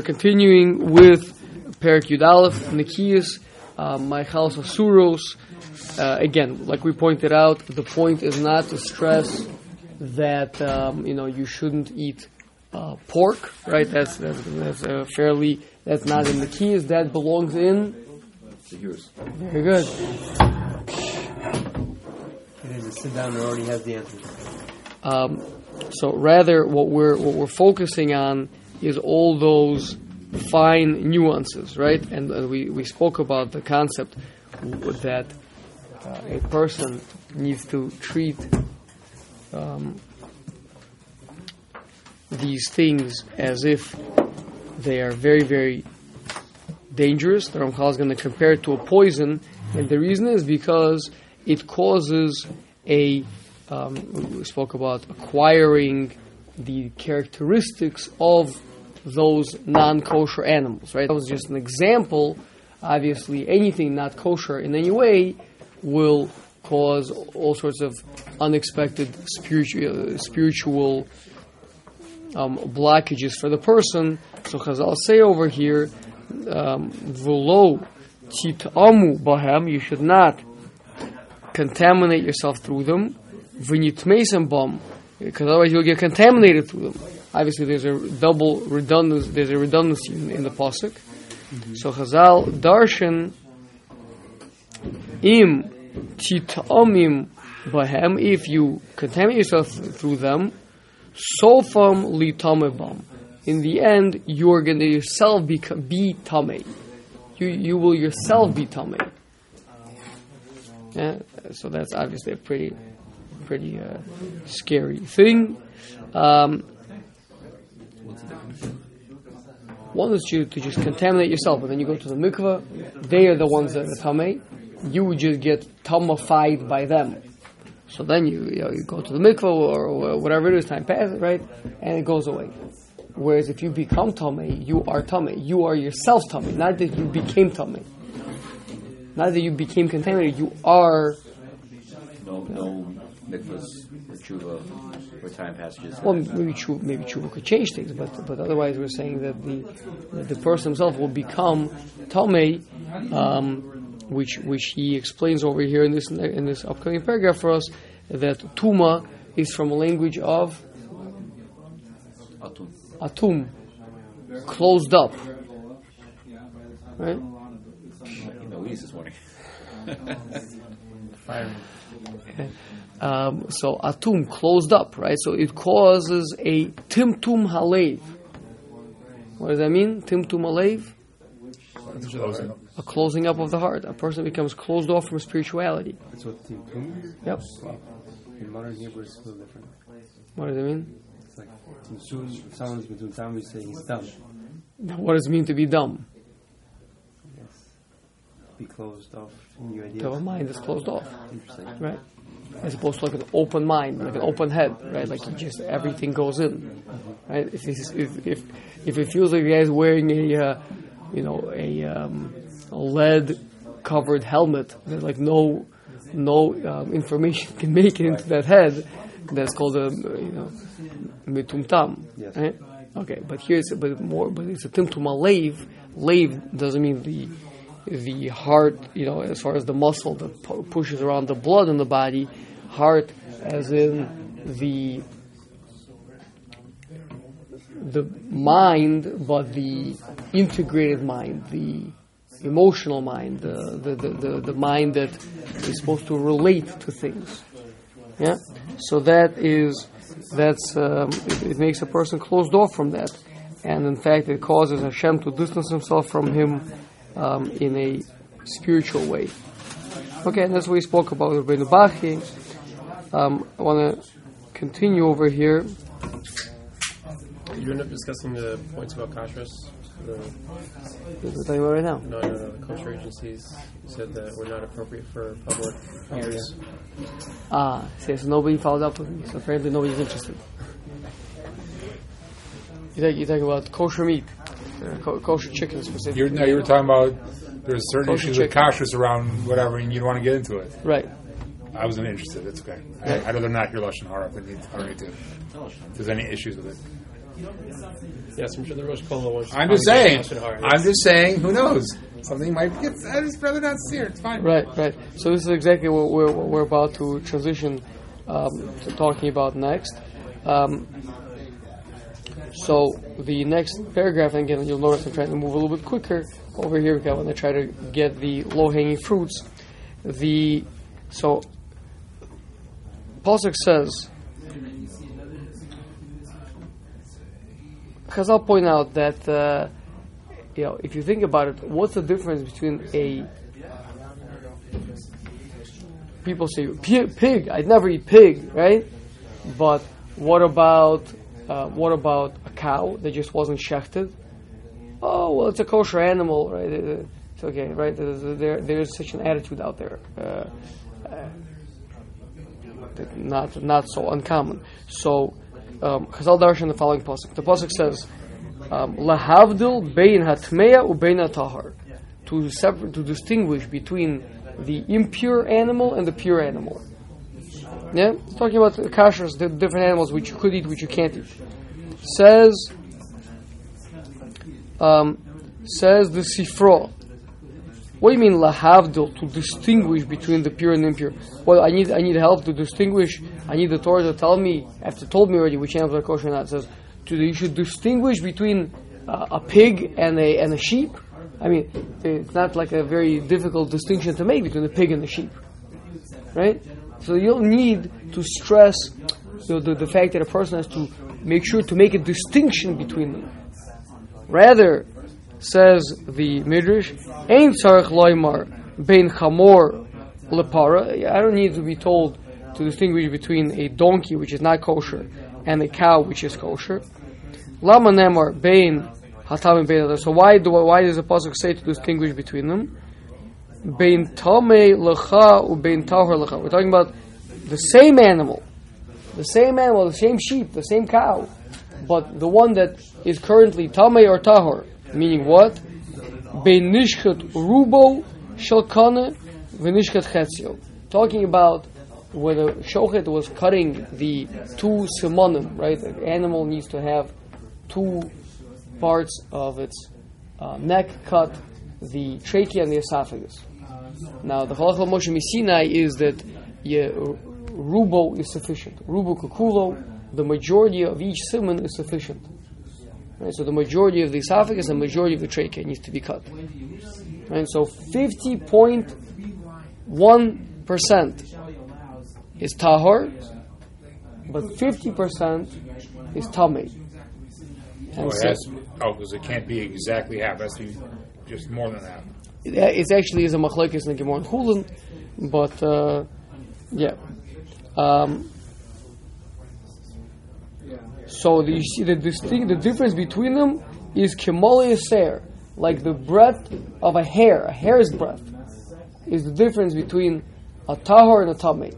We're continuing with Yud Aleph, Nikias, uh, Maichalos Asuros. Uh, again, like we pointed out, the point is not to stress that um, you know you shouldn't eat uh, pork, right? That's that's, that's uh, fairly that's not in the keys. That belongs in. Very good. It is a sit down and already has the answer. Um, so rather, what we're what we're focusing on is all those fine nuances, right? And, and we, we spoke about the concept that uh, a person needs to treat um, these things as if they are very, very dangerous. The Ramchal is going to compare it to a poison, and the reason is because it causes a. Um, we spoke about acquiring the characteristics of those non-kosher animals, right? That was just an example. Obviously, anything not kosher in any way will cause all sorts of unexpected spiritual, spiritual um, blockages for the person. So Chazal say over here, "V'lo um, titamu bahem," you should not contaminate yourself through them. V'nitmeisem bam, because otherwise you'll get contaminated through them. Obviously, there's a double redundancy. There's a redundancy in, in the pasuk. Mm-hmm. So Chazal darshan im titamim bahem. If you contaminate yourself through them, sofam litamebam. In the end, you're going to yourself be, be tame. You you will yourself be tame. Yeah, so that's obviously a pretty pretty uh, scary thing. Um, one is to, to just contaminate yourself, and then you go to the mikveh. They are the ones that are tamei. Eh? You would just get tamified by them. So then you you, know, you go to the mikveh or, or, whatever it is. Time passes, right, and it goes away. Whereas if you become tamei, you are tamei. You are yourself tamei. Not that you became tamei. Not that you became contaminated. You are. No, no mikvahs or tshuva or time passages. Well, maybe tshuva, maybe tshuva could change things, but but otherwise we're saying that the that the person himself will become tamei, um, which which he explains over here in this in this upcoming paragraph for us that tuma is from a language of atum, atum closed up, right? In the least this morning. Um, so atum closed up, right? So it causes a timtum halev. What does that mean? Timtum halev? A closing up of the heart. A person becomes closed off from spirituality. That's what timtum is? Yep. In modern Hebrew, it's a little different. What does it mean? It's like if someone's been time, we say he's dumb. What does it mean to be dumb? Yes. Be closed off your ideas. have mind is closed off, Interesting. right? As opposed to like an open mind, like an open head, right? Like just everything goes in, right? If if if if it feels like the guy's wearing a, uh, you know, a, um, a lead covered helmet, there's like no no um, information can make it into that head. That's called a you know mitumtam, Yes. right? Okay, but here's but more, but it's a timtum lave. Lave doesn't mean the the heart, you know, as far as the muscle that pu- pushes around the blood in the body, heart as in the the mind, but the integrated mind, the emotional mind, the the, the, the, the mind that is supposed to relate to things. Yeah, so that is that's um, it, it makes a person closed off from that, and in fact, it causes Hashem to distance himself from him um, in a spiritual way. Okay, and that's what we spoke about with Rabbeinu Bachi. Um, I want to continue over here. You end up discussing the points about kashrus? The, We're talking about right now. no, no, no, the kosher agencies said that were not appropriate for public use. Ah, see, so nobody followed up with me. So apparently nobody's interested. You talk, you talking about kosher meat, uh, ko- kosher chicken specifically. You're, no, you were talking about there's certain Kosher issues with chicken. kashrus around whatever, and you don't want to get into it. Right. I wasn't interested. It's okay. Right. I, I'd rather not hear lashon hara if I need, I don't need to. If there's any issues with it, Yes, I'm sure the Rosh Kola wants. I'm just saying. I'm just saying. Who knows? Something might get. I'd just rather not see her. It's fine. Right, right. So this is exactly what we're, what we're about to transition um, to talking about next. Um, so the next paragraph, and again, you'll notice I'm trying to move a little bit quicker over here because I want to try to get the low-hanging fruits. The so Pasuk says. Chazal point out that uh, you know if you think about it, what's the difference between a people say pig? I'd never eat pig, right? But what about uh, what about a cow that just wasn't shechted? Oh well, it's a kosher animal, right? It's okay, right? There, there's such an attitude out there. Uh, uh, not not so uncommon. So, um, Chazal darshan the following pasuk. The pasuk says, um, "Lahavdil bein hatmeya ubein tahar," to separate, to distinguish between the impure animal and the pure animal. Yeah, it's talking about kashers, the different animals which you could eat, which you can't eat. Says, um, says the sifra. What do you mean lahavdil? To distinguish between the pure and impure. Well, I need I need help to distinguish. I need the Torah to tell me after told me already which animals are kosher or not. Says to, you should distinguish between uh, a pig and a and a sheep. I mean, it's not like a very difficult distinction to make between the pig and the sheep, right? So you'll need to stress the, the, the fact that a person has to make sure to make a distinction between them. Rather, says the Midrash, Ein tzarech loymar bein chamor lepara. I don't need to be told to distinguish between a donkey, which is not kosher, and a cow, which is kosher. Lama nemar bein hatam and bein. So why do why does the pasuk say to distinguish between them? Bein tamei lecha u bein tahor lecha. We're talking about the same animal, the same animal, the same sheep, the same cow, but the one that is currently tamei or tahor, meaning what? Bein nishchat rubo shalkana v'nishchat chetzio. Talking about whether shochet was cutting the two simonim, right? The animal needs to have two parts of its uh, neck cut, the trachea and the esophagus. Now, the halakha Moshe Sinai is that yeah, rubo is sufficient. Rubo kukulo, the majority of each simon is sufficient. Right, so the majority of the esophagus and majority of the trachea needs to be cut. Right, so 50.1% is tahor, but 50% is. Oh, And it so- has, oh, because it can't be exactly half. It has to be just more than half. It, it actually is a machlekes in the Gemara but uh, yeah. Um, so the, you see the distinct, the difference between them is kemole yaser, like the breadth of a hair, a hair's breadth, is the difference between a tahor and a tamei.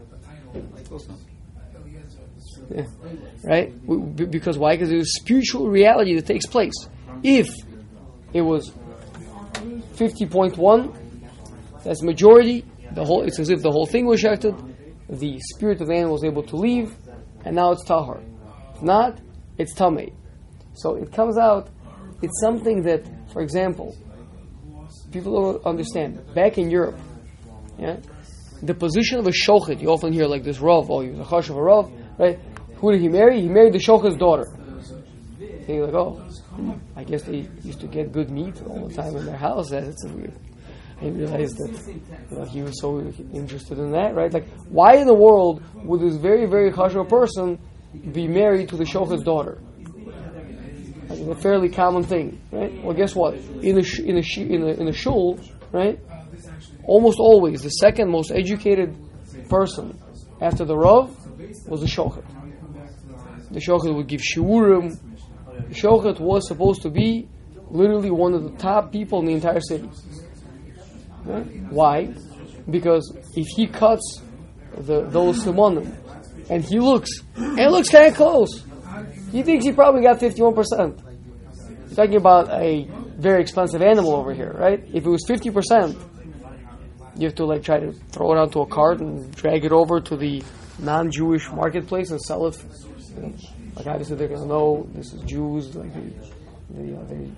Yeah. Right? Because why? Because there's spiritual reality that takes place. If it was 50.1, that's majority, the whole, it's as if the whole thing was shechted, the spirit of the animal was able to leave, and now it's tahar. If not, it's tamei. So it comes out, it's something that, for example, people don't understand. Back in Europe, yeah, the position of a shochet, you often hear like this Rav, oh, he was a chash of a Rav, right? Who did he marry? He married the shochet's daughter. And you're like, oh, I guess they used to get good meat all the time in their house. That's weird. I didn't that you know, he was so interested in that, right? Like, why in the world would this very, very chashuv person be married to the shochet's daughter? Like, it's a fairly common thing, right? Well, guess what? In a sh- in a sh- in a in a shul, right? Almost always, the second most educated person after the rav was the shochet. The shochet would give shiurim. Shochet was supposed to be literally one of the top people in the entire city. Right? Why? Because if he cuts the, those simonim and he looks, and it looks kind of close, he thinks he probably got 51%. You're talking about a very expensive animal over here, right? If it was 50%, you have to like try to throw it onto a cart and drag it over to the non-Jewish marketplace and sell it. Like obviously they're gonna know this is Jews. Like they, they, you know, they,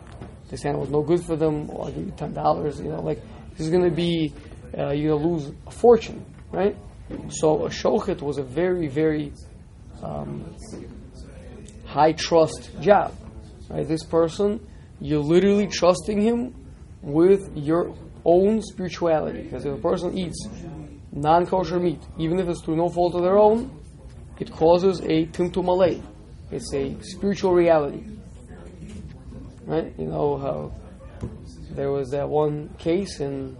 this no good for them. Or I'll give you ten dollars. You know, like this is gonna be uh, you're gonna lose a fortune, right? So a shochet was a very very um, high trust job. Right? This person, you're literally trusting him with your own spirituality. Because if a person eats non kosher meat, even if it's through no fault of their own, it causes a timtum alei. It's a spiritual reality. Right? You know how there was that one case in,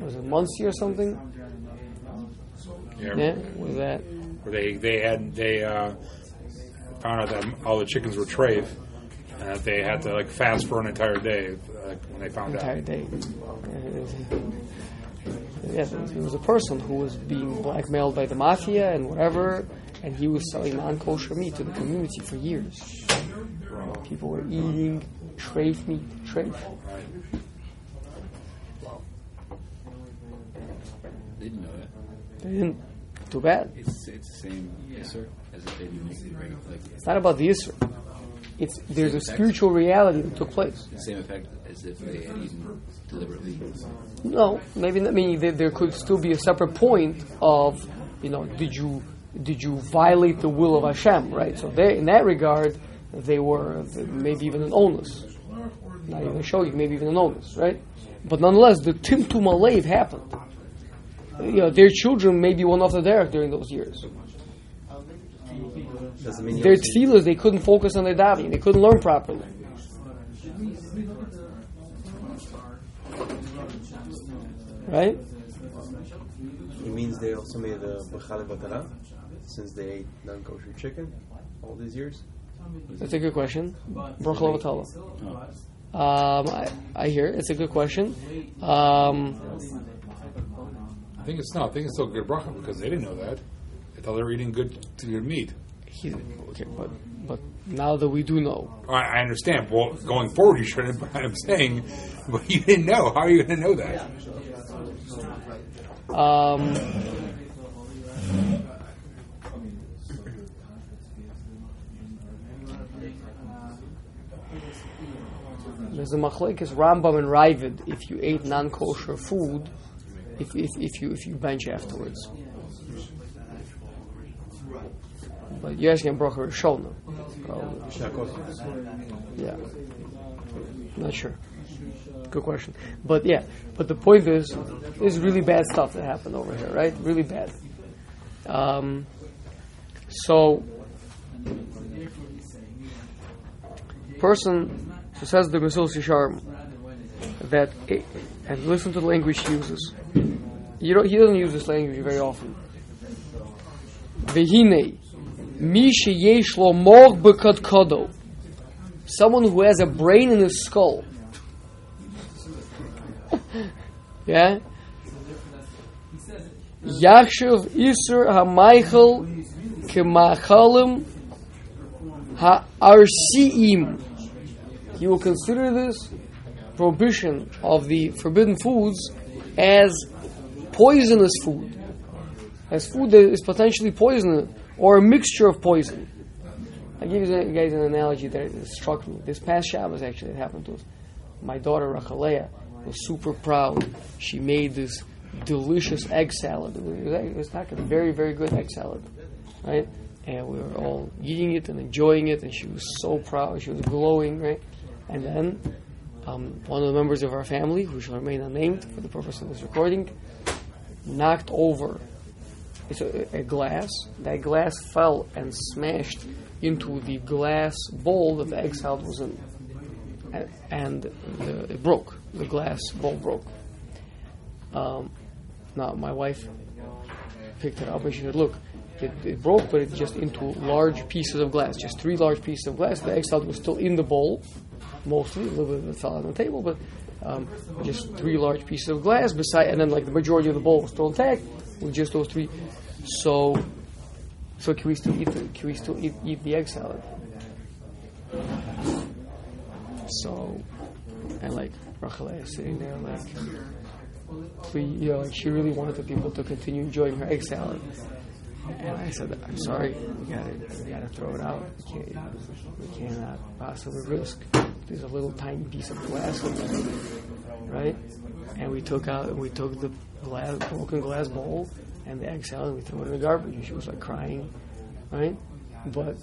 was it Monsey or something? Yeah. Yeah? Was that Where they they had they uh, found out that all the chickens were treif, and that they had to like fast for an entire day uh, when they found entire out. day. Yes, it was a person who was being blackmailed by the mafia and whatever, and he was selling non-kosher meat to the community for years. People were eating treif meat, treif. Didn't know that. They didn't. Too bad. It's it's the same answer as if they didn't regular like It's not about the Isra. It's there's a spiritual reality that took place. the same effect as if they had eaten deliberately. No, maybe not. I mean, there, there could still be a separate point of, you know, did you did you violate the will of Hashem, right? So they, in that regard, they were maybe even an onus. Not even a show, maybe even an onus, right? But nonetheless, the timtum alev happened. You know, their children maybe went off the derech during those years. Their tefillahs, they couldn't focus on their davening. They couldn't learn properly. Right? It means they also made the bachale batara since they ate non-kosher chicken all these years. That's a good question. bracha levatala. Um, I, I hear it's a good question. Um, I think it's no. I think it's still good bracha because they didn't know that. They thought they were eating good good meat. he, okay, but but now that we do know, I, I understand. Well, going forward, you shouldn't. But I'm saying, but you didn't know. How are you going to know that? um, there's a machlekes Rambam and Raavad. If you ate non-kosher food, if, if, if you if you bench afterwards. But you're asking Bracha Rishona. Yeah. Not sure. Good question. But yeah, but the point is, there's really bad stuff that happened over here, right? Really bad. Um, so, person who says the Mesillas Yesharim that, it, and listen to the language he uses. You don't, he doesn't use this language very often. Vehine, mi sheyesh lo moch bekadkado. Someone who has a brain in his skull. yeah? Yachshav Isur HaMeichel Kemachalim HaArsiim. He will consider this prohibition of the forbidden foods as poisonous food. As food that is potentially poisonous or a mixture of poison. I'll give you guys an analogy that struck me. This past Shabbos, actually, it happened to us. My daughter, Rachalea, was super proud. She made this delicious egg salad. It was, it was not a very, very good egg salad, right? And we were all eating it and enjoying it, and she was so proud. She was glowing, right? And then um, one of the members of our family, who shall remain unnamed for the purpose of this recording, knocked over a, a glass. That glass fell and smashed into the glass bowl that the salad was in, A- and the, it broke. The glass bowl broke. Um, now my wife picked it up and she said, "Look, it, it broke, but it's just into large pieces of glass, just three large pieces of glass. The egg salad was still in the bowl, mostly a little bit of the salad on the table, but um, just three large pieces of glass. Beside, and then like the majority of the bowl was still intact with just those three. So, so can we still eat? The, can we still eat, eat the egg salad? So, and like Rachalea is sitting there like, please, you know, like she really wanted the people to continue enjoying her egg salad. And I said, I'm sorry, we gotta, we gotta throw it out. We, can't, we cannot possibly risk. There's a little tiny piece of glass in there, right? And we took out, we took the glass, broken glass bowl and the egg salad, and we threw it in the garbage. And she was like crying, right? But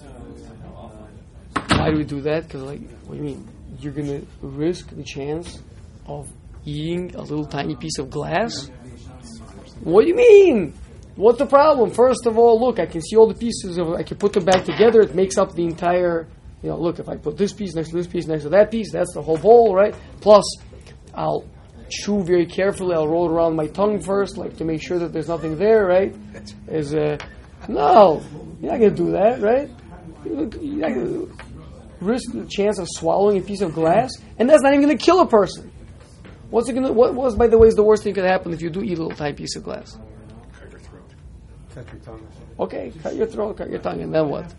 why do we do that? Because like, what do you mean? You're gonna risk the chance of eating a little tiny piece of glass? What do you mean? What's the problem? First of all, look, I can see all the pieces of. I can put them back together. It makes up the entire. You know, look, if I put this piece next to this piece next to that piece, that's the whole bowl, right? Plus, I'll chew very carefully. I'll roll it around my tongue first, like to make sure that there's nothing there, right? Is uh, no, you're not gonna do that, right? You're not gonna risk the chance of swallowing a piece of glass, and that's not even gonna kill a person. What's it gonna? What was, by the way, is the worst thing that could happen if you do eat a little tiny piece of glass? Cut your throat. Cut your tongue. Okay, cut your throat, cut your tongue, and then what?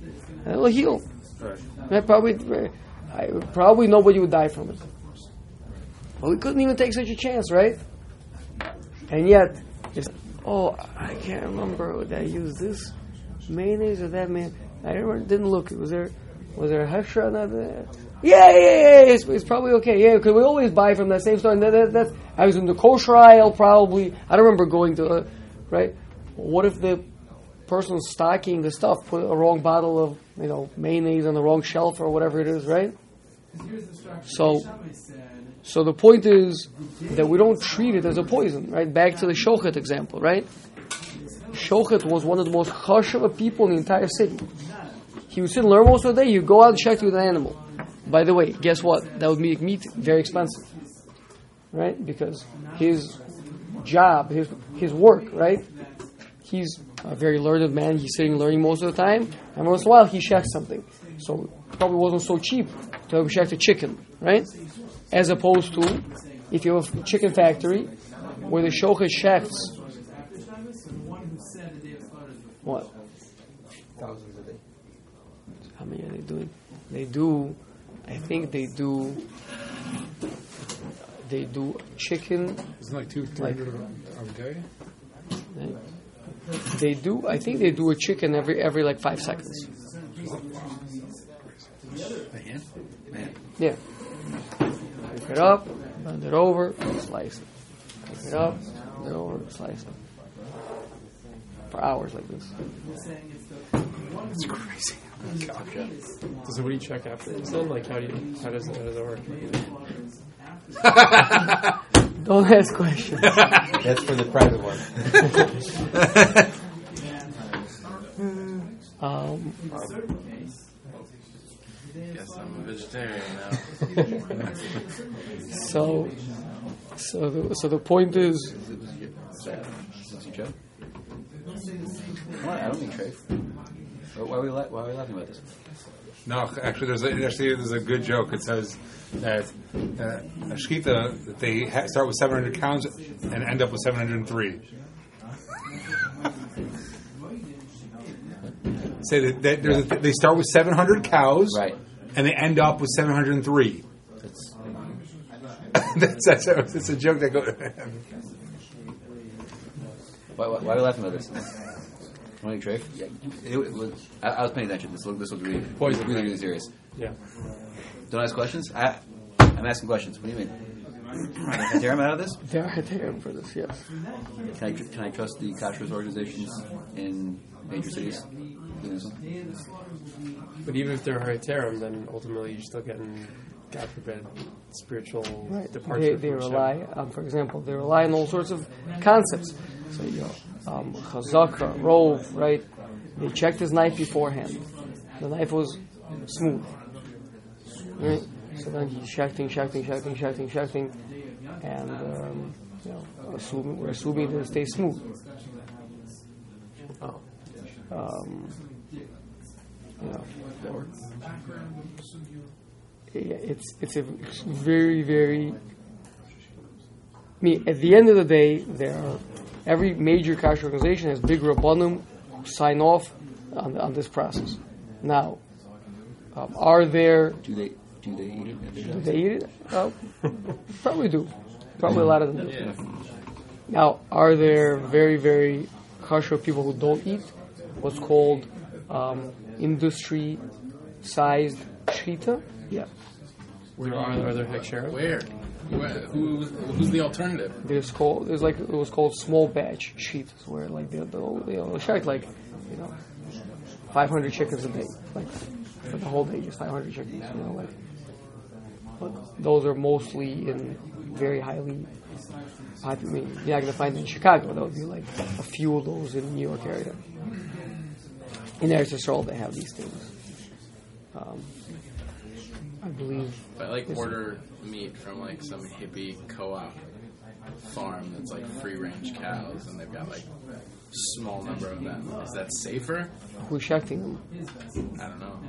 And it'll heal. Right. And probably, I, probably nobody would die from it. But we couldn't even take such a chance, right? And yet, oh, I can't remember. Did I use this mayonnaise or that mayonnaise? I didn't, didn't look. Was there, was there a hashra on that? Yeah, yeah, yeah. It's, it's probably okay. Yeah, because we always buy from that same store. And that, that, that's, I was in the kosher aisle probably. I don't remember going to, uh, right? What if the person stocking the stuff put a wrong bottle of you know mayonnaise on the wrong shelf or whatever it is, right? So, so the point is that we don't treat it as a poison, right? Back to the shochet example, right? Shochet was one of the most chashuv people in the entire city. He would sit and learn most of the day. You go out and check with an animal. By the way, guess what? That would make meat very expensive, right? Because his job, his his work, right? He's a very learned man. He's sitting learning most of the time, and once in a while he checks something. So it probably wasn't so cheap to have checked a chicken, right? As opposed to if you have a chicken factory where the shochet checks what? Thousands a day. How many are they doing? They do, I think they do. They do chicken. Isn't it like two, three hundred a day? right? They do. I think they do a chicken every every like five seconds. Man, man. Yeah. Pick it up, bend it over, slice it. Pick it up, bend it over, slice it. For hours like this. It's crazy. So what do you check after this then? Like how do you how does how does it work? Don't ask questions. That's for the private one. Um, Guess I'm a vegetarian now. so, so the, so the point is, Is this your joke? What? I don't mean trade. Why are we la- why are we laughing about this? No, actually, there's a, actually there's a good joke. It says that uh, a shkita that they ha- start with 700 cows and end up with 703. Say that, that there's a, they start with 700 cows, Right. and they end up with 703. That's, that's, that's, a, that's a joke that goes. why, why, why are we laughing about this? Want to trade? Yeah. It, it was, I, I was paying attention. This looked this looked really Poison, really right? really serious. Yeah. Don't ask questions. I I'm asking questions. What do you mean? Can I tear him out of this? there are there for this, yes. Can I, tr- can I trust the kashrus organizations in major cities? doing? But even if they're Hariterum, then ultimately you're still getting, God forbid, spiritual Right. departure. They, they from Hashem. rely, um, for example, they rely on all sorts of concepts. So, you know, um, chazaka, rove, right? He checked his knife beforehand. The knife was smooth. Right? So then he's shacking, shacking, shacking, shacking, shacking, and, um, you know, assuming, we're assuming that it stays smooth. Oh. Um, you know, it's it's a very very. I mean, at the end of the day, there are every major cash organization has big rabbanim who sign off on, on this process. Now, um, are there? Do they do they eat it? Do they eat it? Well, probably do. Probably a lot of them do. Now, are there very very kosher people who don't eat? what's called um, industry-sized shita. Yeah, Where are, are there hechsherim? Where? Who, who's the alternative? there's called there's like it was called small batch shitas where like the the you know shart like you know 500 chickens a day like for the whole day just 500 chickens you know like but those are mostly in very highly I mean, you're not to find in Chicago. That would be like a few of those in the New York area. In Eretz Yisrael, they have these things. Um, I believe. If I like order meat from like some hippie co-op farm that's like free range cows and they've got like small number of them, is that safer? Who's shechting them? I don't know.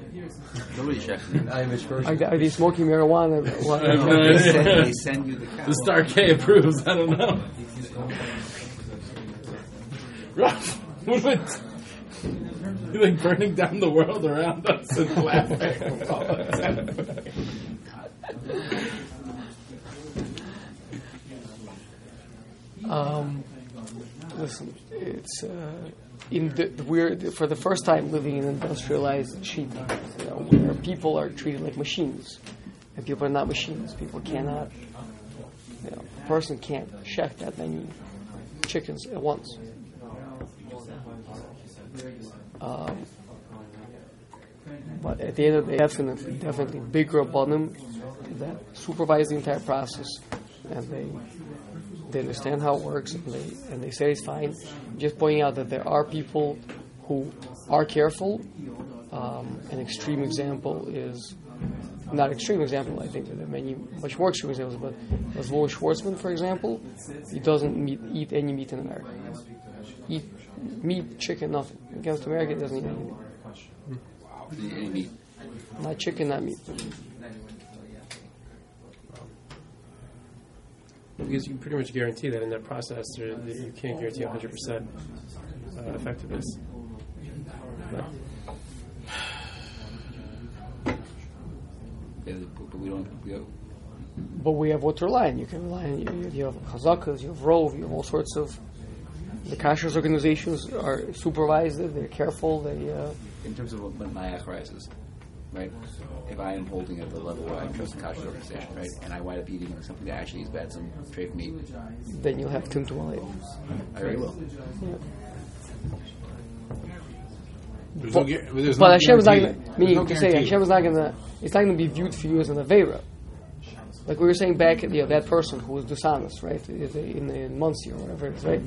Nobody's checking. Irish Are, version. they- are they smoking marijuana? What- They send, they send you the cow. The Star K approves. I don't know. Rough. What am I? You're like burning down the world around us and laughing. Um, listen, it's uh, in the, we're for the first time living in industrialized sheep, you know, where people are treated like machines, and people are not machines. People cannot, you know, a person can't check that many chickens at once. Um, but at the end of the day, definitely, definitely bigger above that supervise the entire process, and they they understand how it works, and they and they say it's fine. Just pointing out that there are people who are careful. Um, an extreme example is not extreme example. I think there are many much more extreme examples, but as Louis Schwartzman, for example, he doesn't meat, eat any meat in America. Eat meat, chicken, nothing. Against America, he doesn't eat anything. Any meat. Not chicken, not meat. Because you pretty much guarantee that in that process, there, that you can't guarantee 100% uh, effectiveness. But Yeah, but but we don't. We don't But we have what to rely on. You can rely on you, you have chazakas, you have rov, you have all sorts of. The kashrus organizations are supervised. They're careful. They uh, in terms of when my act rises, right? If I am holding at the level where I trust the kashrus organization, right, and I wind up eating something that actually is bad, some treif meat, then you'll have tim I very will. There's no, there's But no Hashem is not going to. There's Meaning no to say. Hashem is not going to. It's not going to be viewed for you as an avera. Like we were saying back, you know, that person who was dishonest, right, in, in Monsey or whatever it is, right?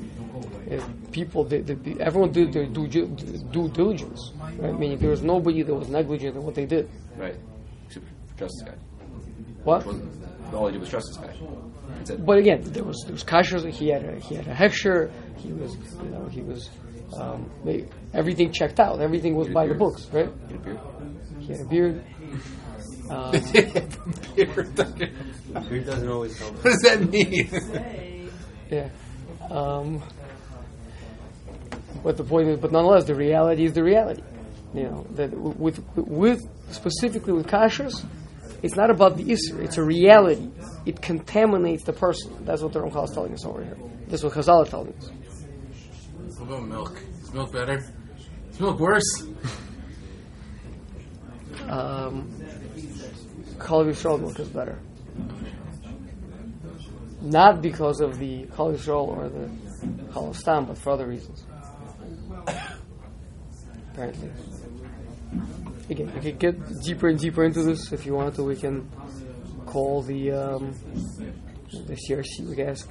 Is people, they, they, they- everyone did their due, due diligence, right? Meaning there was nobody that was negligent in what they did. Right. Except for trust this guy. What? All I did was trust this guy. But again, there was there was kashrus. He had a he had a hechsher. He was you know he was um, everything checked out. Everything was by the books, right? It appeared. He had a beard. Um, Beard doesn't always help. What does that mean? yeah. Um, but the point is, but nonetheless, the reality is the reality. You know that with with specifically with kashrus, it's not about the isser. It's a reality. It contaminates the person. That's what the Ramchal is telling us over here. That's what Chazal is telling us. What about milk? Is milk better? Is milk worse? um, Kol Yisrael milk is better. Not because of the Kol Yisrael or the Kol Stam, but for other reasons. Apparently. Again, we could get deeper and deeper into this if you want to. We can call the um, the CRC. We can ask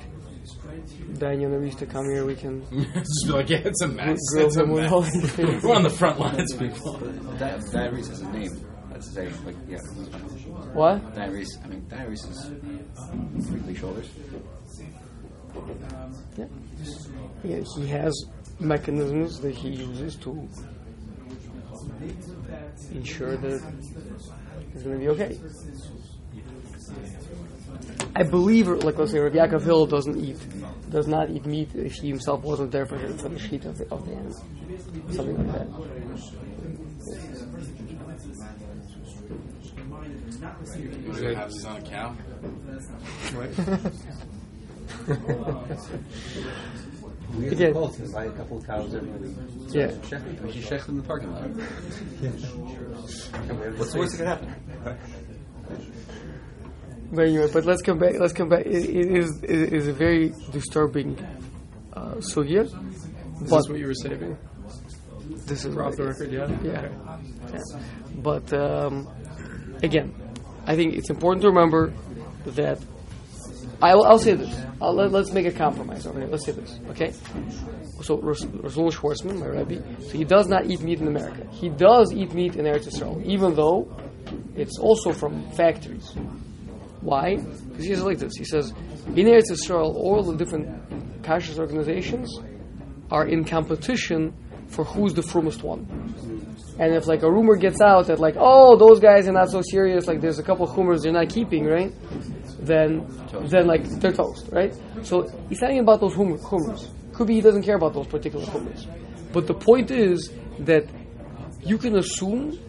Daniel Naris to come here. We can Just be like, yeah, it's a mess. It's a mess. all these things. We're on the front lines, people. Di- Diaries is a name. That's to say, like, yeah. What? Diaries, I mean, diaries is frequently shoulders. Yeah. yeah, he has mechanisms that he uses to ensure that it's going to be okay. I believe, like let's say, Rav Yaakov Hillel doesn't eat, does not eat meat if he himself wasn't there for the, for the sheet of the, of the animal, something like that. You want have this on a cow? We have Again. to call buy a couple of cows every week. Yeah. Check. We should check in the parking lot. And What's the worst that could happen? But anyway, but let's come back. Let's come back. It, it is it is a very disturbing uh, sugya. Is But this what you were saving? this is For off the record, yeah? Yeah. Okay. Yeah. But um, again, I think it's important to remember that I'll, I'll say this. I'll, let, us make a compromise over here. Let's say this, okay? So Ras- Rasul Schwarzman, my rabbi, so he does not eat meat in America. He does eat meat in Eretz Yisrael, even though it's also from factories. Why? Because he says like this. He says, in Eretz Yisrael, all the different kashrus organizations are in competition for who's the frumest one. And if like a rumor gets out that like, oh, those guys are not so serious, like there's a couple of humors they're not keeping, right? Then, then like they're toast, right? So he's not about those humor, humors. Could be he doesn't care about those particular humors. But the point is that you can assume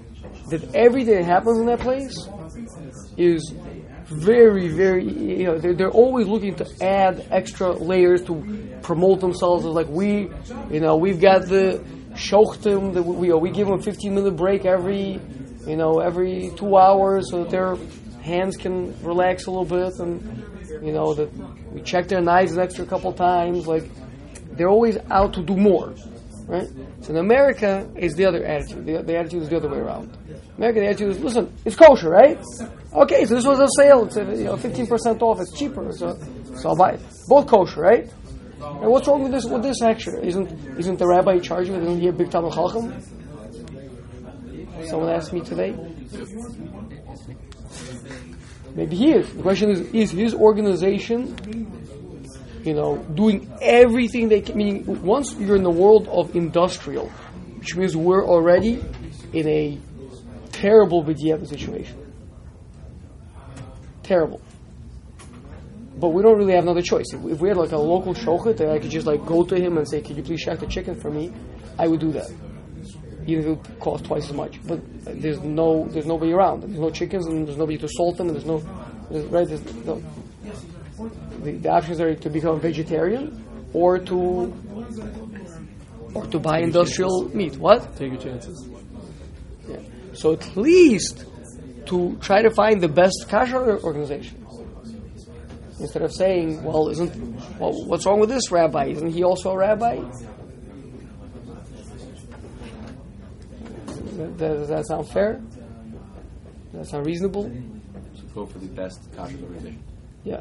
that everything that happens in that place is very, very, you know, they're, they're always looking to add extra layers to promote themselves as like we, you know, we've got the shochtim, that we, we give them a 15 minute break every, you know, every two hours so that their hands can relax a little bit and, you know, that we check their knives an extra couple times. Like, they're always out to do more, right? So in America, is the other attitude. The, the attitude is the other way around. American attitude is, listen, it's kosher, right? Okay, so this was a sale. It's uh, you know, 15% off. It's cheaper. So, so I'll buy it. Both kosher, right? And what's wrong with this? With this action? Isn't isn't the rabbi charging? Isn't he a big Talmud Chacham? Someone asked me today. Maybe he is. The question is: Is his organization, you know, doing everything they can? Meaning, once you're in the world of industrial, which means we're already in a terrible b'diavad situation. Terrible. But we don't really have another choice. If, if we had like a local shochet that I could just like go to him and say, "Could you please shack the chicken for me?" I would do that, even if it would cost twice as much. But there's no, there's nobody around. There's no chickens, and there's nobody to salt them, and there's no, there's, right? There's no. The, the options are to become vegetarian, or to, or to buy industrial meat. What? Take your chances. Yeah. So at least to try to find the best kasher organization. Instead of saying, well, isn't well, what's wrong with this rabbi? Isn't he also a rabbi? That- that- Does that sound fair? Does that sound reasonable? So go for the best kosher organization. Yeah.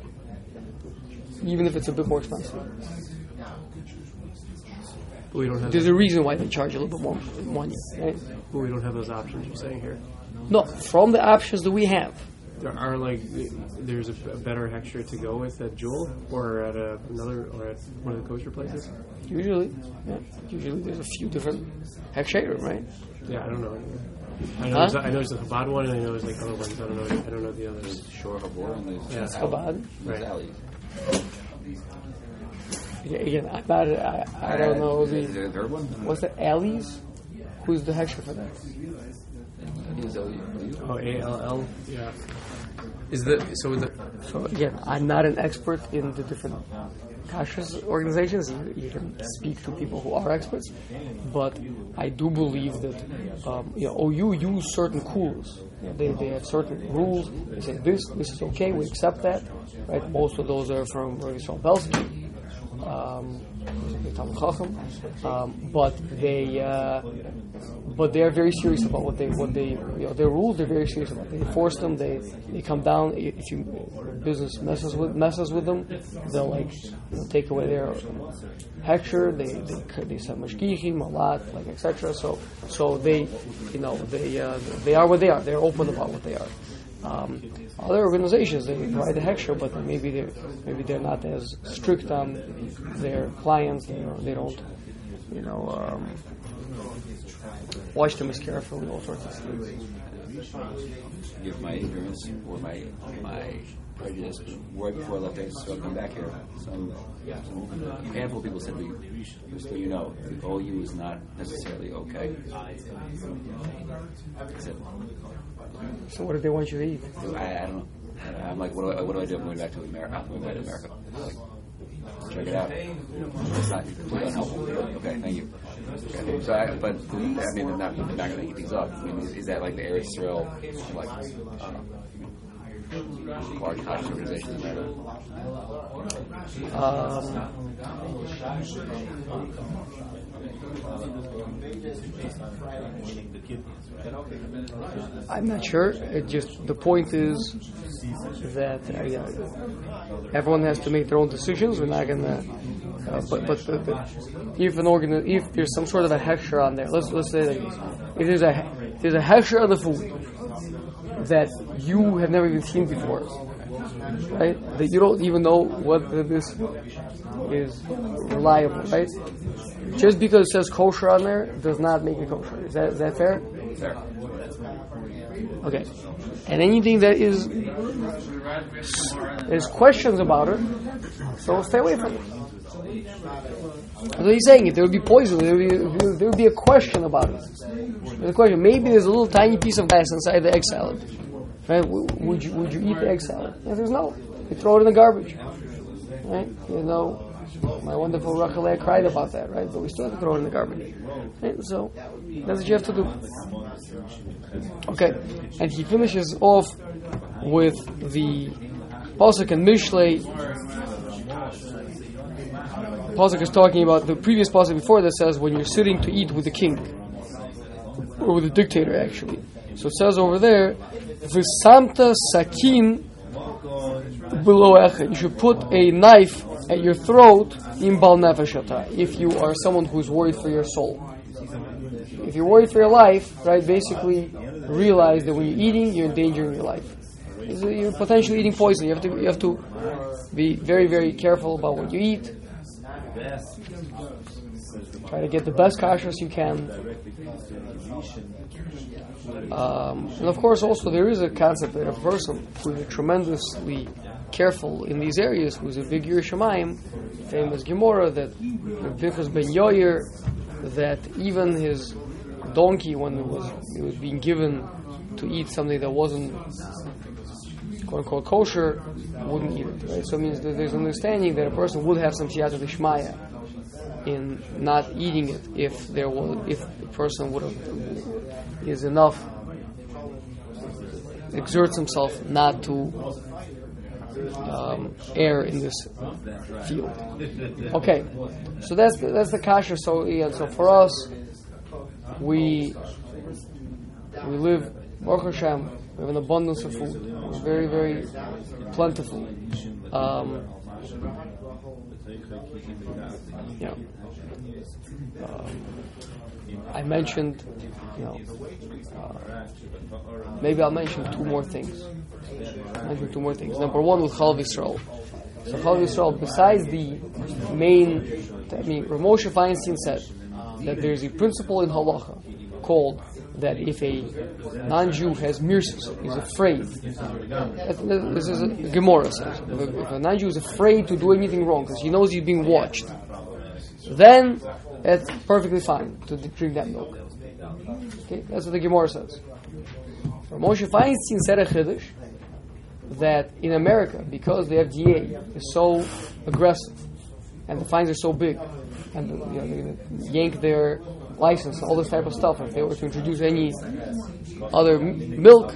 Even if it's a bit more expensive. But we don't have. There's a reason why they charge a little bit more money. Right? but we don't have those options. You're saying here. No, from the options that we have. There are like there's a, a better hechsher to go with at Jewel or at a, another or at one of the kosher places. Usually, yeah, usually there's a few different heksherim, right? Yeah, I don't know. I know, Huh? there's, I know there's the Chabad one, and I know there's like other ones. I don't know. I don't know the others. There's Shore Habor and there's Yeah. Chabad. there's Right. Alley. Yeah, Again, I'm I, I don't know Is the there a third one? what's the alleys? Who's the heksher for that? Alley- Oh, A L L. Yeah. Is the so the So again, I'm not an expert in the different kashrus organizations. You, can speak to people who are experts, but I do believe that um, you know, OU use certain know, they, they have certain rules. They say this this is okay. We accept that. Right? Most of those are from Rav Belsky. Um, um, but they uh, but they are very serious about what they what they you know their rules. They're very serious about. They enforce them. They they come down. If you business messes with messes with them, they'll like take away their hechsher. They they they send mashgichim a lot, like etc. So so they you know they uh, they are what they are. They're open about what they are. Um, other organizations they provide the hechsher, but maybe they maybe they're not as strict on their clients. They don't, they don't you know um, watch them as carefully. All sorts of things. give my ignorance or my my prejudice. Right before I left Texas, so I come back here, some, some handful of people said me, just so you know, the OU is not necessarily okay. I So what do they want you to eat? I, I don't know. I'm like, what do I, what do I do? I'm going back to America. I'm going back to America. Like, check it out. It's not completely unhelpful. Okay, thank you. Okay, so, I, but I mean, they're not, they're not going to eat these up. I mean, is, is that like the Eretz Israel, like, uh, large conscious organization? Is that a, Um, I'm not sure. It just the point is that uh, everyone has to make their own decisions. We're not gonna. Uh, but but the, the, if an organ, if there's some sort of a hechsher on there, let's let's say that if there's a there's a hechsher on the food that you have never even seen before, right? That you don't even know whether this is reliable, right? Just because it says kosher on there does not make it kosher. Is that, is that fair? fair? Okay. And anything that is there's questions about it, so stay away from it. That's what he's saying. If there would be poison, there would be, there would be a question about it. There's a question. Maybe there's a little tiny piece of glass inside the egg salad. Right? Would you would you eat the egg salad? The answer is no. You throw it in the garbage. Right? You know, my wonderful Rachel cried about that, right? But we still have to throw it in the garbage. Right? So that's what you have to do. Okay, and he finishes off with the pasuk and Mishlei. Pasuk is talking about the previous pasuk before that says when you're sitting to eat with the king or with the dictator, actually. So it says over there, "V'samta sakin below echad." You should put a knife at your throat in bal nefeshata if you are someone who's worried for your soul. If you're worried for your life, right? Basically, realize that when you're eating, you're endangering your life. You're potentially eating poison. You have to you have to be very very careful about what you eat. Try to get the best kashrus you can. Um, and of course, also there is a concept that a person who is tremendously careful in these areas, who's a big Yerushalayim, famous Gemara that Pinchas ben Yair, that even his donkey, when it was it was being given to eat something that wasn't quote unquote kosher, wouldn't eat it. Right? So it means that there's an understanding that a person would have some siyata d'shmaya in not eating it if there was if the person would have is enough exerts himself not to um, err in this field. Okay, so that's the, that's the kasha. So yeah, so for us, we we live Baruch Hashem. We have an abundance of food. Very very plentiful. Um, yeah. Um, I mentioned, you know, uh, maybe I'll mention two more things. Mention two more things. Number one with Chalav Yisrael. So Chalav Yisrael, besides the main, I mean, Rav Moshe Feinstein said that there's a principle in halacha called that if a non-Jew has mirsus, is afraid. This is a Gemara says. If a, non-Jew is afraid to do anything wrong because he knows he's being watched, then it's perfectly fine to drink that milk. Okay, that's what the Gemara says. Moshe Feinstein said a chiddush that in America, because the FDA is so aggressive and the fines are so big, and you know, they're going to yank their license, all this type of stuff, if they were to introduce any other m- milk,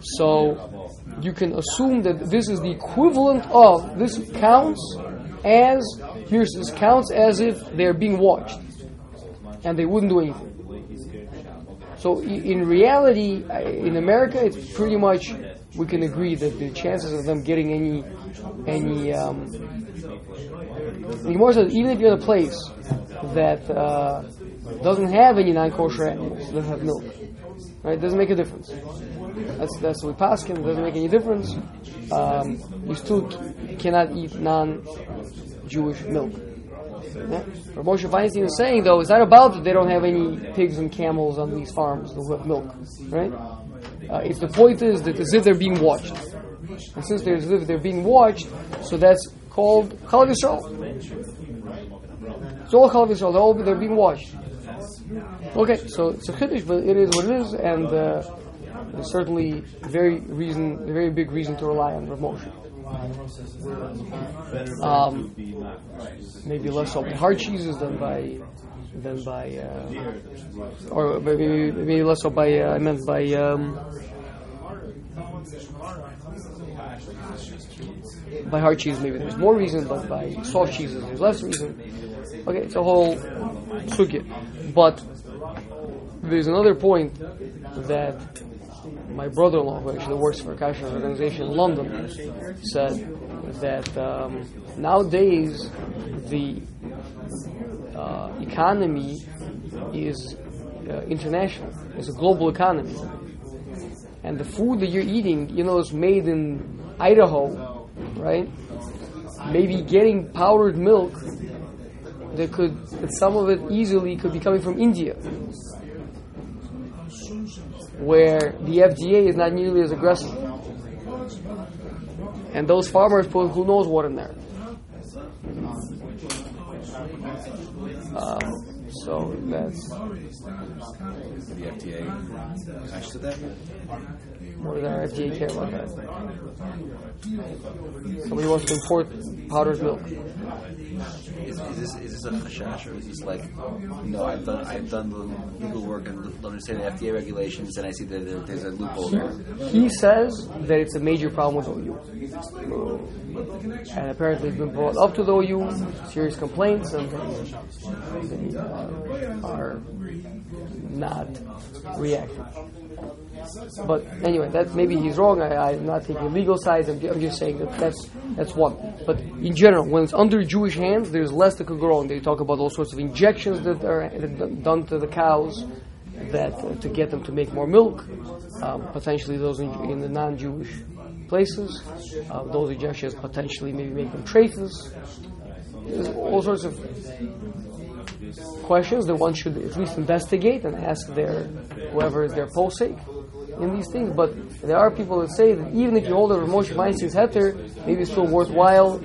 so you can assume that this is the equivalent of this counts as here's this counts as if they're being watched and they wouldn't do anything. So in reality, in America, it's pretty much we can agree that the chances of them getting any any um, even if you're in a place that uh, doesn't have any non-kosher animals, doesn't have milk, right? Doesn't make a difference. That's that's what we pass him. Doesn't make any difference. Um, you still cannot eat non-Jewish milk. Yeah? But Moshe Feinstein is saying though, it's not about that they don't have any pigs and camels on these farms who have milk, right? Uh, if the point is that as if they're being watched, and since they're as if they're being watched, so that's called Chalav Yisrael. It's all Chalav Yisrael. They're being watched. Okay, so it's a chiddush, but it is what it is, and uh, certainly very reason, a very big reason to rely on Rav. Um, maybe less so by hard cheeses than by than by uh, or maybe maybe less so by uh, I meant by um, by hard cheese maybe there's more reason, but by soft cheeses there's less reason. Okay, it's a whole But there's another point that my brother-in-law, who actually works for a kasher organization in London, said that um, nowadays the uh, economy is uh, international. It's a global economy, and the food that you're eating, you know, is made in Idaho, right? Maybe getting powdered milk, that could that some of it easily could be coming from India where the FDA is not nearly as aggressive. And those farmers put who knows what in there. Um, so that's The FDA conscious of that? what does our FDA care about that? Somebody wants to import powdered milk. Is, is this is this a chashash or is this like no? I've done I've done the legal work and understand the FDA regulations, and I see that there- there's a loophole there. He says that it's a major problem with OU. And apparently it's been brought up to the OU, serious complaints, and they, are not reacting. But anyway, that maybe he's wrong. I, I'm not taking legal sides. I'm, I'm just saying that that's that's one. But in general, when it's under Jewish hands, there's less that could grow. wrong. They talk about all sorts of injections that are done to the cows that uh, to get them to make more milk. Um, potentially, those in, in the non-Jewish places, uh, those injections potentially maybe make them traitors. There's all sorts of questions that one should at least investigate and ask their whoever is their posek in these things. But there are people that say that even if you hold a Moshe Feinstein's heter, maybe it's still worthwhile,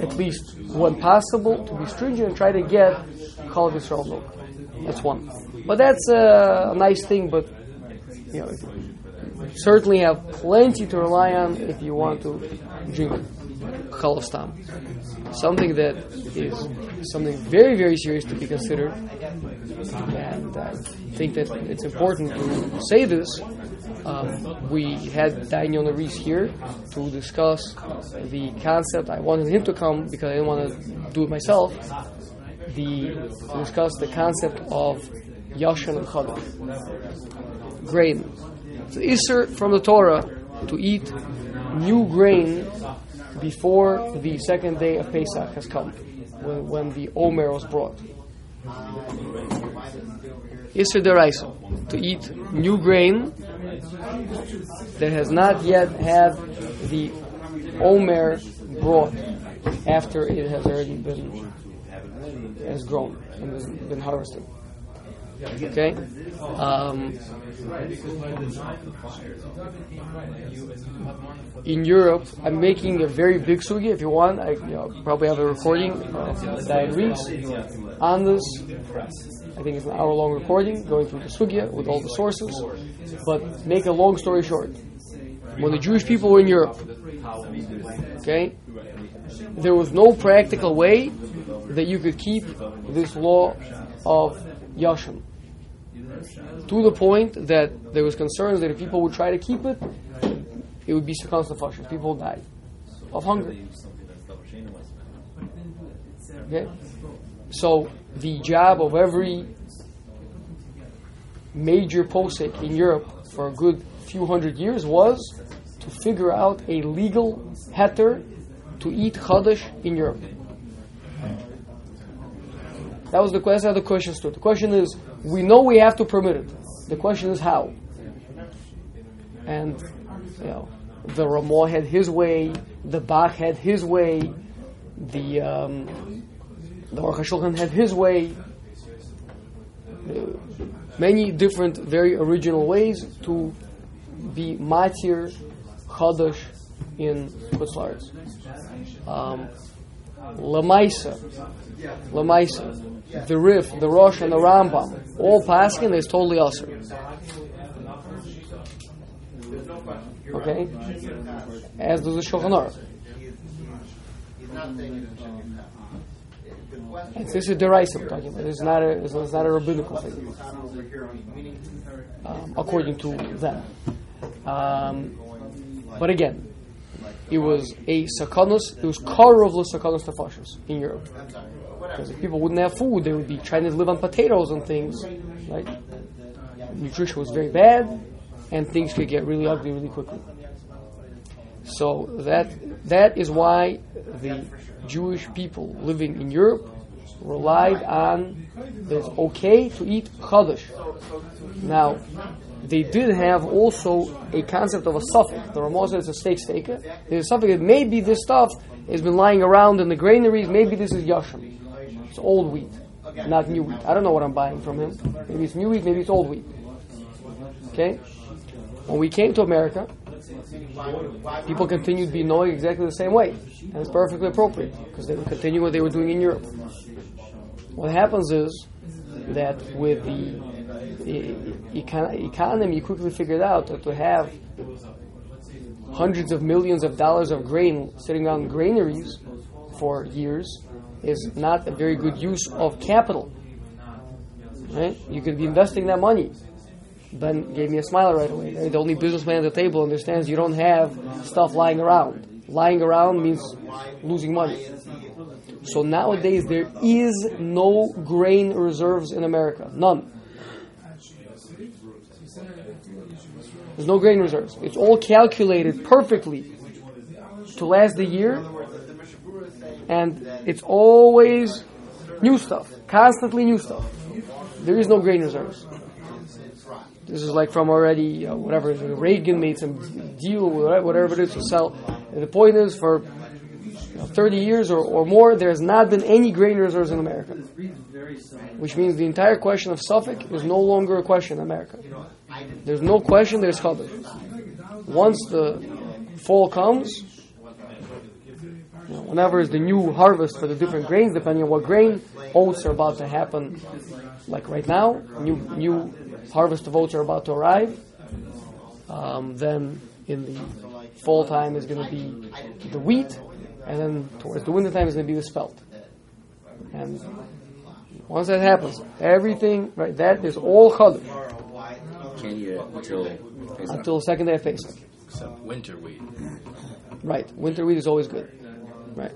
at least when possible, to be stringent and try to get Chalav Yisrael milk. That's one. But that's a nice thing. But you know, certainly have plenty to rely on if you want to drink Chalav Stam. Something that is something very, very serious to be considered. And I think that it's important to say this. Um, we had Daniel Naris here to discuss the concept. I wanted him to come because I didn't want to do it myself. The to discuss the concept of Yashan and Chadash, grain. It's Isser from the Torah to eat new grain before the second day of Pesach has come, when, when the Omer was brought. Isser deraisa to eat new grain that has not yet had the Omer brought after it has already been has grown and has been harvested. Okay. Um, in Europe, I'm making a very big sugya. If you want, I you know, probably have a recording of Diane Reese on this. I think it's an hour long recording going through the sugya with all the sources. But make a long story short, when the Jewish people were in Europe, okay, there was no practical way that you could keep this law of Yashan. To the point that there was concerns that if people would try to keep it, it would be constant circumstantial. People would die of hunger. Okay? So the job of every major posek in Europe for a good few hundred years was to figure out a legal heter to eat chadash in Europe. That was the question. How the question stood. The question is: We know we have to permit it. The question is how. And you know, the Ramah had his way. The Bach had his way. The um, the Aruch HaShulchan had his way. Uh, many different, very original ways to be matir chadash in Chutz La'aretz. Um, Lamaisa, Lamaisa, the Rif, the Rosh, and the Rambam, all paskin is totally usher. Okay, as does the Shulchan Aruch. It's, this is derisive about. This not a, this is not a rabbinical thing, um, according to them. Um, but again, it was a sakonos, it was karov sakonos tafashos in Europe. Because if people wouldn't have food, they would be trying to live on potatoes and things, right? Nutrition was very bad, and things could get really ugly really quickly. So that that is why the Jewish people living in Europe relied on that it's okay to eat chadash. Now, they did have also a concept of a suffix. The Ramah says it's a steak steak. There's a suffix that maybe this stuff has been lying around in the granaries. Maybe this is yashan. It's old wheat, not new wheat. I don't know what I'm buying from him. Maybe it's new wheat. Maybe it's old wheat. Okay. When we came to America, people continued to be knowing exactly the same way, and it's perfectly appropriate because they would continue what they were doing in Europe. What happens is that with the economy, you quickly figured out that to have hundreds of millions of dollars of grain sitting on granaries for years is not a very good use of capital. Right? You could be investing that money. Ben gave me a smile right away. The only businessman at the table understands you don't have stuff lying around. Lying around means losing money. So nowadays there is no grain reserves in America. None. There's no grain reserves. It's all calculated perfectly to last the year. And it's always new stuff. Constantly new stuff. There is no grain reserves. This is like from already, uh, whatever, Reagan made some deal, whatever it is, to sell. And the point is, for know, 30 years or, or more, there has not been any grain reserves in America. Which means the entire question of Suffolk is no longer a question in America. There's no question, there's Chabad. Once the fall comes, you know, whenever is the new harvest for the different grains, depending on what grain, oats are about to happen, like right now, new, new harvest of oats are about to arrive. Um, then in the fall time is going to be the wheat, and then towards the winter time is going to be the spelt. And once that happens, everything right that is all chadash Can't eat it until until the second day of Pesach. Except winter wheat. Right, winter wheat is always good. Right.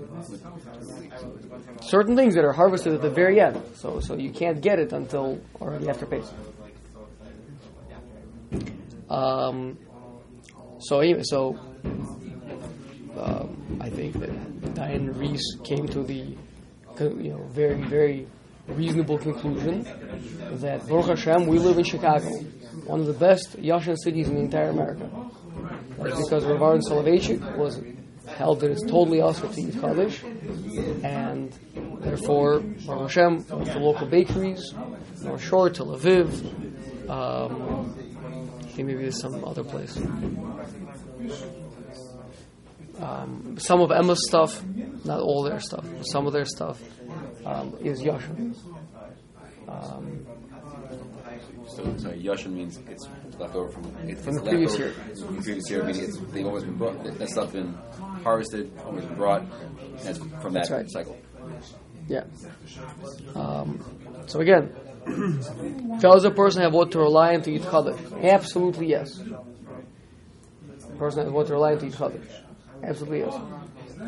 Certain things that are harvested at the very end, so so you can't get it until already after Pesach. Um, so anyway, so um, I think that Diane Reese came to the you know very very reasonable conclusion that Baruch Hashem we live in Chicago, one of the best Yashan cities in the entire America. That's because Rav Aaron Soloveitchik was held that it's totally also to eat chadash, and therefore Baruch Hashem to local bakeries, North Shore, Tel Aviv. Um, I think maybe there's some other place. Um, some of Emma's stuff, not all their stuff, some of their stuff um, is Yashan. Um, So, so Yashan means it's left over from it's, From the previous left year. From the previous year, meaning it's, they've always been brought. That, stuff been harvested, always been brought. From that right. cycle. Yeah. Um, so again, does a person have what to rely on to eat chadash? Absolutely yes. A person has what to rely on to eat chadash. Absolutely yes.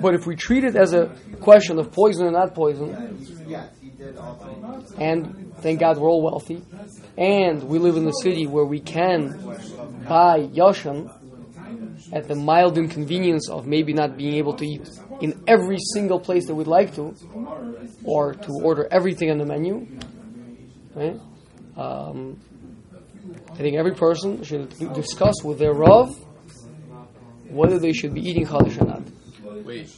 But if we treat it as a question of poison or not poison, and thank God we're all wealthy, and we live in a city where we can buy yashan at the mild inconvenience of maybe not being able to eat in every single place that we'd like to, or to order everything on the menu, right? Um, I think every person should discuss with their Rav whether they should be eating chadash or not. Wait,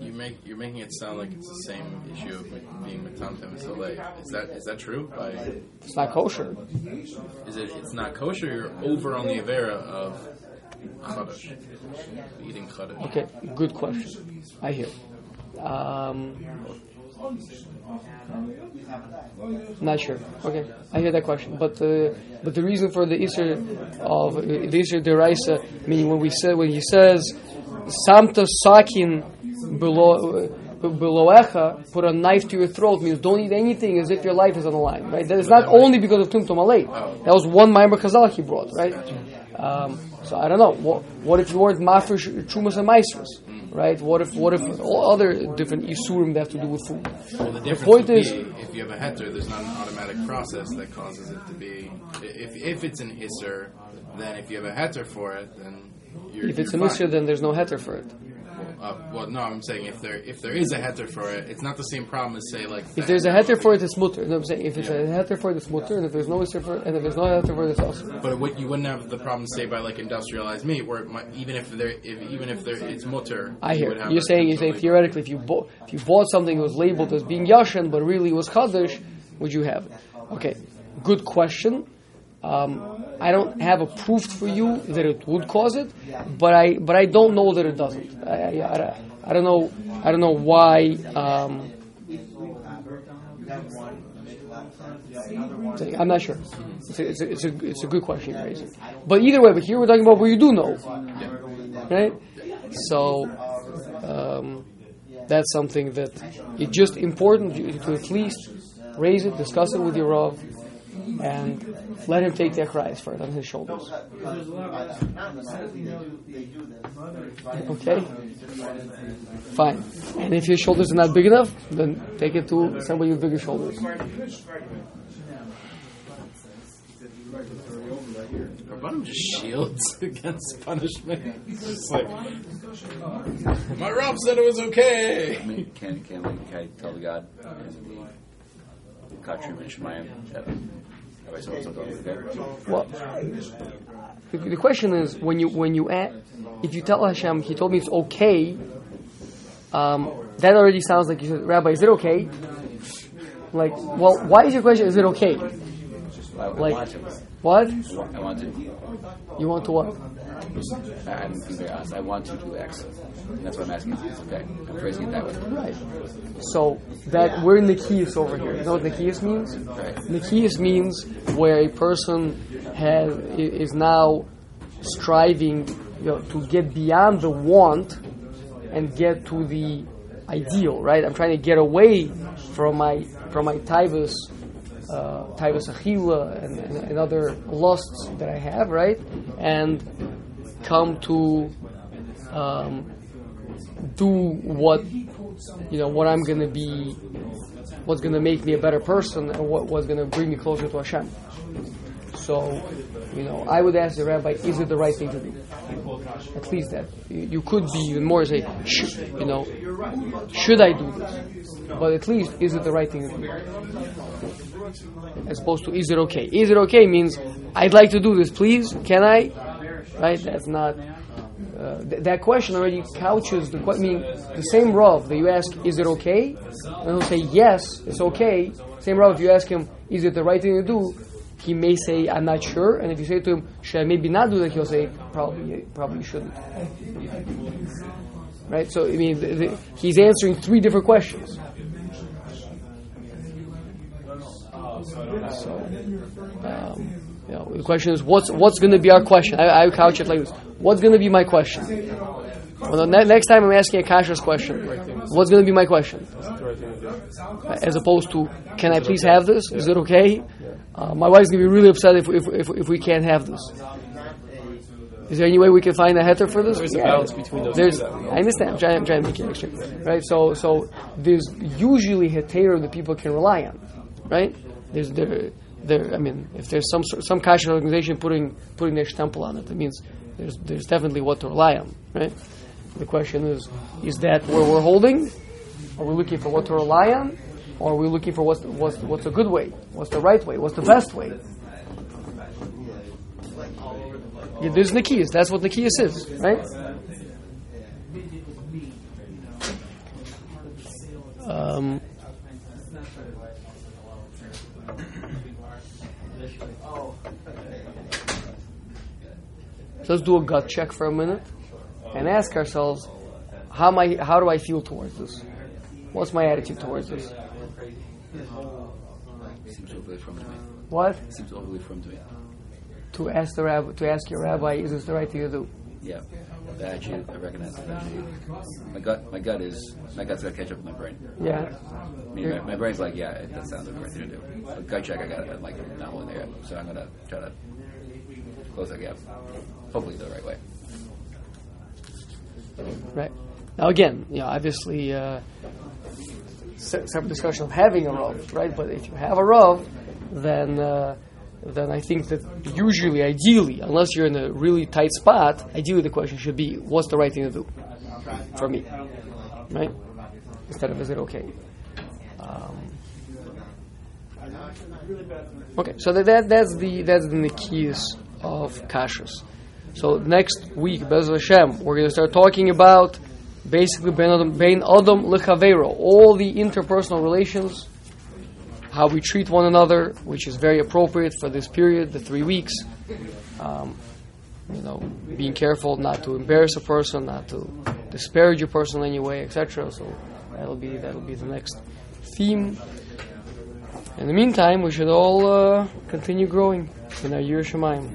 you make you're making it sound like it's the same issue of being metamtem and soleil. Is that is that true? By It's not kosher. is it it's not kosher? You're over on the avera of chadash, eating chadash. Okay, good question. I hear. Um, not sure. Okay, I hear that question. But the but the reason for the Isser of the Isser deraisa, meaning when we said when he says Samta Sakin below uh, put a knife to your throat means don't eat anything as if your life is on the line, right? That is not only because of tumtum alei. That was one Maimer Chazal he brought, right? Um, so I don't know. What, what if you weren't mafresh chumas and maasros, right? What if what if all other different isurim that have to do with food? Well, the difference point is- if you have a heter, there's not an automatic process that causes it to be. If if it's an isser, then if you have a heter for it, then you're. If it's a you're misra, fine. then there's no heter for it. Uh, well, no, I'm saying if there if there is a heter for it, it's not the same problem as say like. If there's a heter for it, it's mutter. You know what I'm saying? If it's a heter for it, it's mutter, and if there's no heter for it, and if there's no heter for it, it's also. But what you wouldn't have the problem say by like industrialized meat, where it might, even if there if, even if there it's mutter. I you hear. would have You're saying saying totally- theoretically, if you bought if you bought something that was labeled as being yashan, but really was chadash, would you have it? Okay, good question. Um, I don't have a proof for you that it would cause it, but I but I don't know that it doesn't. I, I, I, don't know. I don't know why. Um, I'm not sure. It's a, it's, a, it's, a, it's a good question you're raising. But either way, but here we're talking about where you do know, right? So um, that's something that it's just important to at least raise it, discuss it with your Rav, and let him take their cries for it on his shoulders. Okay? Fine. And if your shoulders are not big enough, then take it to somebody with bigger shoulders. Rabbanim just shields against punishment. It's just like my Rob said it was okay. I mean, can, can, we, can I tell the God in the Kachrim and Shemayim Well, the, the question is when you when you add, if you tell Hashem, He told me it's okay. Um, that already sounds like you said, Rabbi, is it okay? Like, well, why is your question? Is it okay? Like-. What I want to. you want to what? I- I'm very honest. I want to do X. And that's why I'm asking it's okay. I'm phrasing it that way. Right. So that we're in Nikias over here. You know what Nikias means? Right. Nikias means where a person has is now striving you know, to get beyond the want and get to the ideal. Right. I'm trying to get away from my from my taivas, uh, taivas achila and, and, and other lusts that I have. Right, and come to. Um, do what you know what I'm going to be, what's going to make me a better person, and what what's going to bring me closer to Hashem. So, you know, I would ask the rabbi, is it the right thing to do? At least that you, could be even more say, you know, should I do this? But at least, is it the right thing to do? As opposed to, is it okay? Is it okay means I'd like to do this, please. Can I? Right? That's not uh, th- that question already couches the que- meaning the same Rav that you ask, is it okay? And he'll say, yes, it's okay. Same Rav, if you ask him, is it the right thing to do? He may say, I'm not sure. And if you say to him, should I maybe not do that? He'll say, probably, probably shouldn't. Right? So, I mean, he's answering three different questions. So, um, you know, the question is, what's what's going to be our question? I, I couch it like this: What's going to be my question? Well, the ne- next time I'm asking a conscious question, what's going to be my question? As opposed to, can I please have this? Is it okay? Uh, my wife's going to be really upset if, if, if, if we can't have this. Is there any way we can find a heter for this? There's a balance between those There's. I understand. I'm trying, I'm trying to make it extra, right? So, so there's usually heter that people can rely on, right? There's there, there. I mean, if there's some some kasher organization putting putting their stamp on it, it means there's there's definitely what to rely on, right? The question is, is that where we're holding? Are we looking for what to rely on, or are we looking for what's what's what's a good way? What's the right way? What's the best way? Yeah, there's Nikias. That's what Nikias is, right? Um, so let's do a gut check for a minute and ask ourselves, how am I, how do I feel towards this? What's my attitude towards this? Seems overly frum to me. What? Seems overly frum to me. To ask the rabbi, to ask your rabbi, is this the right thing to do? Yeah. That actually I recognize that actually my gut my gut is my gut's got to catch up with my brain. Yeah. I mean, my, my brain's like, yeah, it, that sounds like the right thing to do. But gut check, I got it. I'm like not really there so I'm gonna try to close that gap. Hopefully, the right way. Right. Now again, you know, obviously, uh, separate discussion of having a rov, right? But if you have a rov, then uh, then I think that usually, ideally, unless you're in a really tight spot, ideally the question should be, what's the right thing to do for me, right? Instead of is it okay? Um, okay, so that, that that's the that's the nikias of kashrus. So next week, B'ezras Hashem, we're going to start talking about basically Ben Adam, lechavero, all the interpersonal relations, how we treat one another, which is very appropriate for this period, the three weeks. Um, you know, being careful not to embarrass a person, not to disparage a person in any way, etc. So that'll be that'll be the next theme. In the meantime, we should all uh, continue growing in our Yerushalayim.